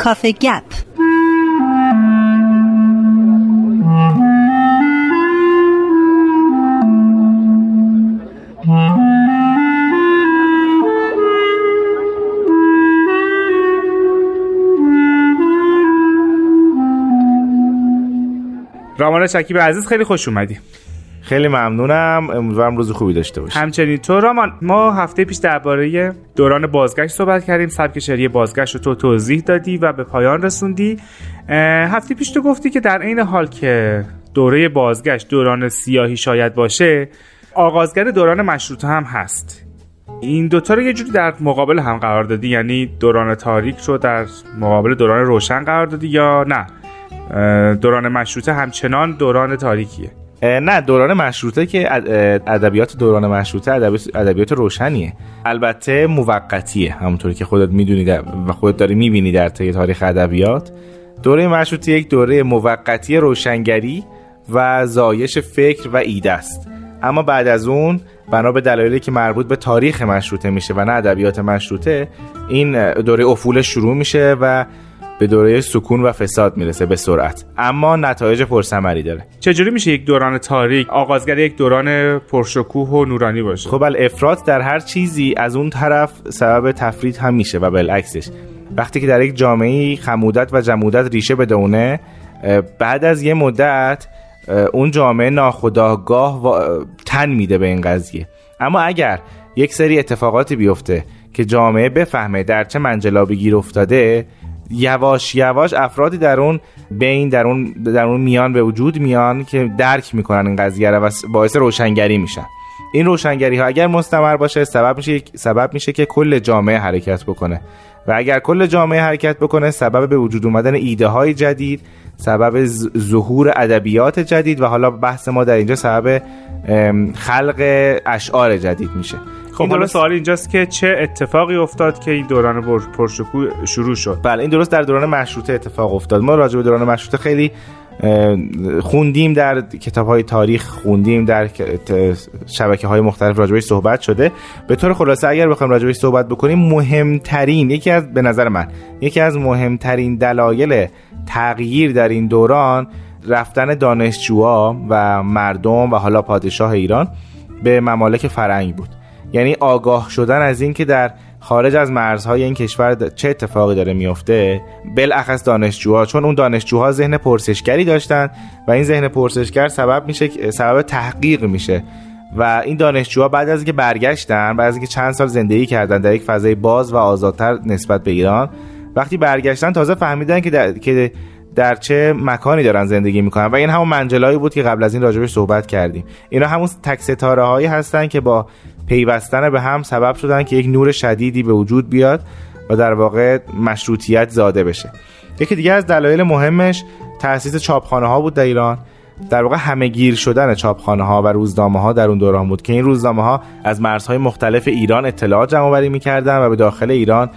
کافه گپ. رامان شکیب عزیز خیلی خوش اومدی. خیلی ممنونم. امیدوارم روز خوبی داشته باشی. همچنین تو رامان ما هفته پیش درباره دوران بازگشت صحبت کردیم. سبک شعری بازگشت رو تو توضیح دادی و به پایان رسوندی. هفته پیش تو گفتی که در این حال که دوره بازگشت دوران سیاهی شاید باشه آغازگر دوران مشروطه هم هست. این دوتا رو یه جوری در مقابل هم قرار دادی. یعنی دوران تاریک رو در مقابل دوران روشن قرار دادی یا نه؟ دوران مشروطه همچنان دوران تاریکیه. نه دوران مشروطه که ادبیات دوران مشروطه ادبیات روشنیه. البته موقتیه همونطوری که خودت می‌دونی و خودت داری می‌بینی در طی تاریخ ادبیات. دوره مشروطه یک دوره موقتی روشنگری و زایش فکر و ایده است. اما بعد از اون بنا به دلایلی که مربوط به تاریخ مشروطه میشه و نه ادبیات مشروطه این دوره افول شروع میشه و به دوره سکون و فساد می‌رسه به سرعت. اما نتایج پرثمری داره. چجوری میشه یک دوران تاریک آغازگر یک دوران پرشکوه و نورانی باشه؟ خب افراد در هر چیزی از اون طرف سبب تفرید هم میشه و بالعکسش. وقتی که در یک جامعه خمودت و جمودت ریشه بدونه بعد از یه مدت اون جامعه ناخداگاه و تن میده به این قضیه. اما اگر یک سری اتفاقاتی بیفته که جامعه بفهمه در چه منجلابی گیر افتاده یواش یواش افرادی در اون بین در اون در اون میان به وجود میان که درک می‌کنن این قضیه رو و باعث روشنگری میشن. این روشنگری ها اگر مستمر باشه سبب میشه سبب میشه که کل جامعه حرکت بکنه. و اگر کل جامعه حرکت بکنه سبب به وجود اومدن ایده های جدید سبب ظهور ادبیات جدید و حالا بحث ما در اینجا سبب خلق اشعار جدید میشه. خب حالا سوال اینجاست که چه اتفاقی افتاد که این دوران پرشکو شروع شد؟ بله این درست در دوران مشروطه اتفاق افتاد. ما راجع به دوران مشروطه خیلی خوندیم در کتاب های تاریخ خوندیم در شبکه های مختلف راجبش صحبت شده. به طور خلاصه اگر بخوایم راجبش صحبت بکنیم مهمترین یکی از به نظر من یکی از مهمترین دلایل تغییر در این دوران رفتن دانشجوها و مردم و حالا پادشاه ایران به ممالک فرنگ بود. یعنی آگاه شدن از اینکه در خارج از مرزهای این کشور چه اتفاقی داره میفته؟ بالاخص دانشجوها چون اون دانشجوها ذهن پرسشگری داشتن و این ذهن پرسشگر سبب میشه سبب تحقیق میشه. و این دانشجوها بعد از اینکه برگشتن بعد از اینکه چند سال زندگی کردن در یک فضای باز و آزادتر نسبت به ایران وقتی برگشتن تازه فهمیدن که در, که در چه مکانی دارن زندگی می‌کنن. و این همون منجلایی بود که قبل از این راجبش صحبت کردیم. اینا همون تک ستاره هایی هستن که با پیوستن به هم سبب شدن که یک نور شدیدی به وجود بیاد و در واقع مشروطیت زاده بشه. یکی دیگه از دلایل مهمش تأسیس چاپخانه ها بود در ایران. در واقع همه گیر شدن چاپخانه ها و روزنامه ها در اون دوران بود که این روزنامه ها از مرزهای مختلف ایران اطلاعات جمع آوری می‌کردن و به داخل ایران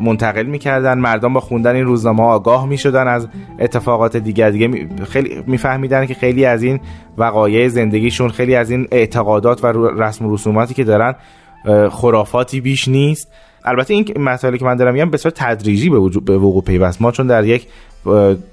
منتقل می‌کردن. مردم با خوندن این روزنامه آگاه می‌شدن از اتفاقات دیگر دیگه. خیلی میفهمیدن که خیلی از این وقایع زندگیشون خیلی از این اعتقادات و رسم و رسوماتی که دارن خرافاتی بیش نیست. البته این مسائلی که من دارم میگم صورت تدریجی به وجود به وقوع پیوست. ما چون در یک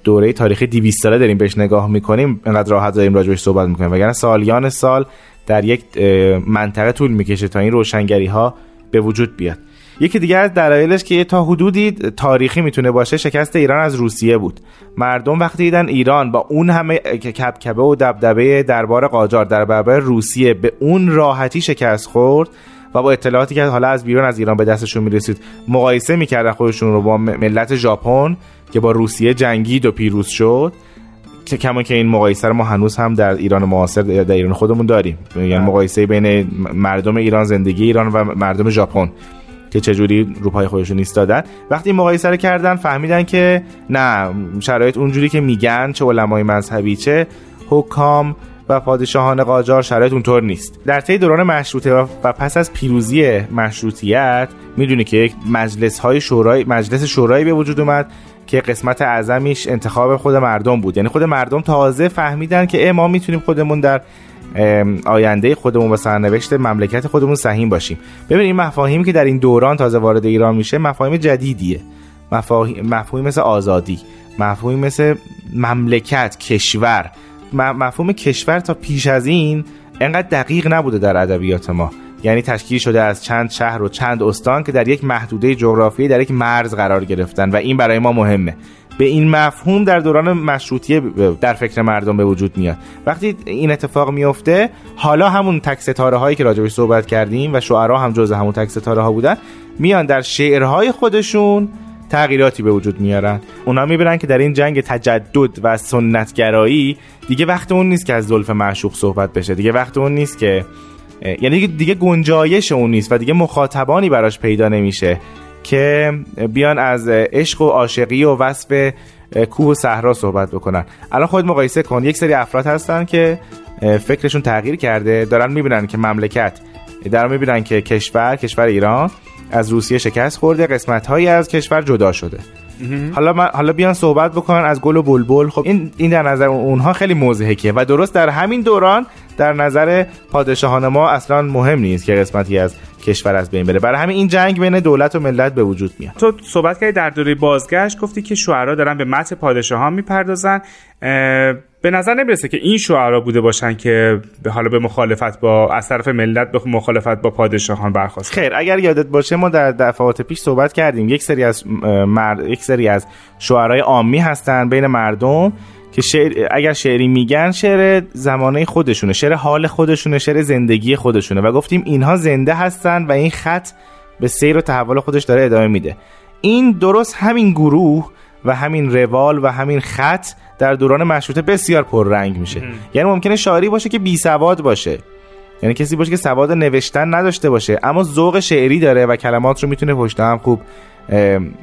دوره تاریخی 200 ساله داریم بهش نگاه می‌کنیم انقدر راحت داریم راجعش صحبت می‌کنیم. وگرنه سالیان سال در یک منطقه طول می‌کشه تا این روشنگری ها به وجود بیاد. یکی دیگه از دلایلش که تا حدودی تاریخی می‌تونه باشه شکست ایران از روسیه بود. مردم وقتی دیدن ایران با اون همه کبکبه و دبدبه دربار قاجار در برابر روسیه به اون راحتی شکست خورد و با اطلاعاتی که حالا از بیرون از ایران به دستشون می‌رسید مقایسه می‌کردن خودشون رو با ملت ژاپن که با روسیه جنگید و پیروز شد. که کما که این مقایسه رو ما هنوز هم در ایران معاصر در ایران خودمون داریم. یعنی بله. مقایسه بین مردم ایران زندگی ایران و مردم ژاپن. که چجوری رو پای خودشون ایستادن وقتی مقایسه رو کردن فهمیدن که نه شرایط اونجوری که میگن چه علمای مذهبی چه حکام و پادشاهان قاجار شرایط اونطور نیست. در طی دوران مشروطه و پس از پیروزی مشروطیت می‌دونی که یک مجلس های شورای مجلس شورایی به وجود اومد که قسمت اعظمیش انتخاب خود مردم بود. یعنی خود مردم تازه فهمیدن که ما می‌تونیم خودمون در آینده خودمون و سرنوشت مملکت خودمون سهیم باشیم. ببین این مفاهیمی که در این دوران تازه وارد ایران میشه مفاهیم جدیدیه. مفهومی مثل آزادی مفهومی مثل مملکت کشور. مفهوم کشور تا پیش از این انقدر دقیق نبوده در ادبیات ما. یعنی تشکیل شده از چند شهر و چند استان که در یک محدوده جغرافیایی در یک مرز قرار گرفتن و این برای ما مهمه. به این مفهوم در دوران مشروطیه در فکر مردم به وجود میاد. وقتی این اتفاق میفته حالا همون تک ستاره هایی که راجبش صحبت کردیم و شعرا هم جز همون تک ستاره ها بودن میان در شعرهای خودشون تغییراتی به وجود میارن. اونا می‌برن که در این جنگ تجدد و سنتگرایی دیگه وقت اون نیست که از زلف معشوق صحبت بشه. دیگه وقت اون نیست که یعنی دیگه گنجایش اون نیست و دیگه مخاطبانی براش پیدا نمیشه. که بیان از عشق و عاشقی و وصف کوه و صحرا صحبت بکنن. الان خود مقایسه کن. یک سری افراد هستن که فکرشون تغییر کرده. دارن می‌بینن که مملکت دارن می‌بینن که کشور کشور ایران از روسیه شکست خورده قسمت هایی از کشور جدا شده. حالا حالا بیان صحبت بکنن از گل و بلبل. خب این این در نظر اونها خیلی موضحکه و درست در همین دوران در نظر پادشاهان ما اصلا مهم نیست که قسمتی از کشور از بین بره. برای همین این جنگ بین دولت و ملت به وجود میاد. تو صحبت کردی در دوره بازگشت گفتی که شعرا دارن به متن پادشاهان می‌پردازن. به نظر نمی‌رسه که این شعرا بوده باشن که حالا به مخالفت با از طرف ملت به مخالفت با پادشاهان برخواست خیر اگر یادت باشه ما در دفعات پیش صحبت کردیم. یک سری از مرد یک سری از شعرهای عامی هستن بین مردم. که شعر اگر شعری میگن شعر زمانه خودشونه شعر حال خودشونه شعر زندگی خودشونه. و گفتیم اینها زنده هستن و این خط به سیر و تحول خودش داره ادامه میده. این درست همین گروه و همین روال و همین خط در دوران مشروطه بسیار پررنگ میشه. یعنی ممکنه شاعری باشه که بی سواد باشه. یعنی کسی باشه که سواد نوشتن نداشته باشه. اما ذوق شعری داره و کلمات رو می‌تونه پشت هم خوب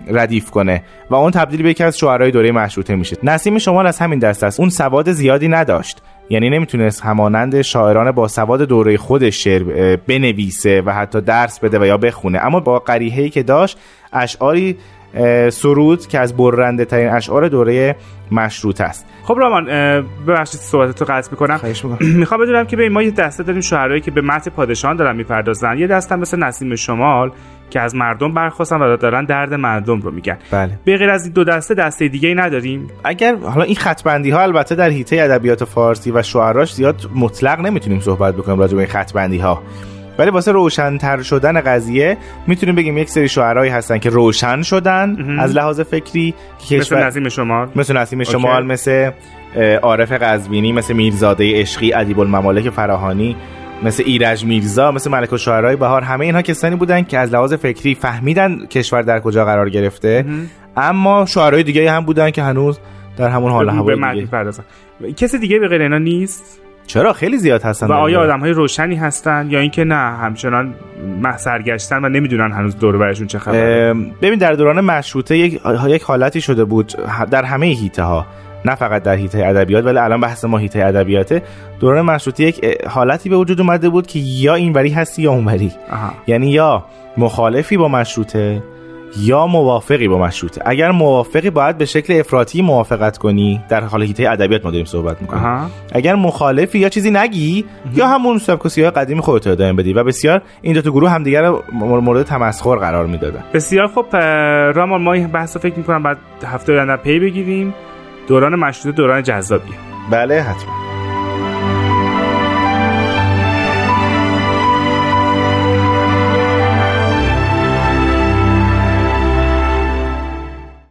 ردیف کنه و اون تبدیل به یکی از شعرهای دوره مشروطه میشه. نسیم شمال از همین دست است. اون سواد زیادی نداشت. یعنی نمی‌تونست همانند شاعران با سواد دوره خودش شعر بنویسه و حتی درس بده و یا بخونه. اما با قریحه‌ای که داشت اشعاری سرود که از برنده ترین اشعار دوره مشروط است. خب رامان ببخشید صحبتتو قطع می‌کنم. می‌خوام بدونم که به ما یه دسته داریم شعرهایی که به متن پادشاهان دارن می‌پردازن. یه دسته مثل نسیم شمال. که از مردم برخواستن و دارن درد مردم رو میگن. بله. به غیر از این دو دسته دسته دیگه ای نداریم؟ اگر حالا این خطبندی ها البته در حیطه ادبیات فارسی و شعراش زیاد مطلق نمی‌تونیم صحبت بکنیم راجع به این خطبندی ها ولی واسه روشنتر شدن قضیه می‌تونیم بگیم یک سری شعرهایی هستن که روشن شدن از لحاظ فکری که مثل نسیم شمال. مثل نسیم شمال مثل عارف قزوینی مثل میرزاده عشقی ادیب الممالک فراهانی مثل ایرج میرزا مثل ملک و شعرهای بهار همه اینها کسانی بودن که از لحاظ فکری فهمیدن کشور در کجا قرار گرفته. اما شعرهای دیگه هم بودن که هنوز در همون حال دیگه. کسی دیگه به غیر اینا نیست؟ چرا؟ خیلی زیاد هستن و آیا آدم های روشنی هستن یا اینکه نه همچنان سرگشتن و نمی‌دونن هنوز دور برشون چه خبره؟ ببین در دوران مشروطه یک یک حالتی شده بود در همه هیته ها نه فقط در هیته ادبیات ولی الان بحث ما هیته ادبیاته. دوران مشروطه یک حالتی به وجود اومده بود که یا اینوری هستی یا اونوری. یعنی یا مخالفی با مشروطه یا موافقی با مشروطه. اگر موافقی باید به شکل افراطی موافقت کنی در حال هیته ادبیات ما داریم صحبت می‌کنیم. اگر مخالفی یا چیزی نگی یا همون سبک و سیاه قدیم خودت ادامه بدی. و بسیار این دو تا گروه همدیگه رو مورد تمسخر قرار می‌دادن. بسیار خب رامان ما این بحث فکر می‌کنم بعد هفته آینده پی بگیریم. دوران مشروطه دوران جذابیه. بله حتما.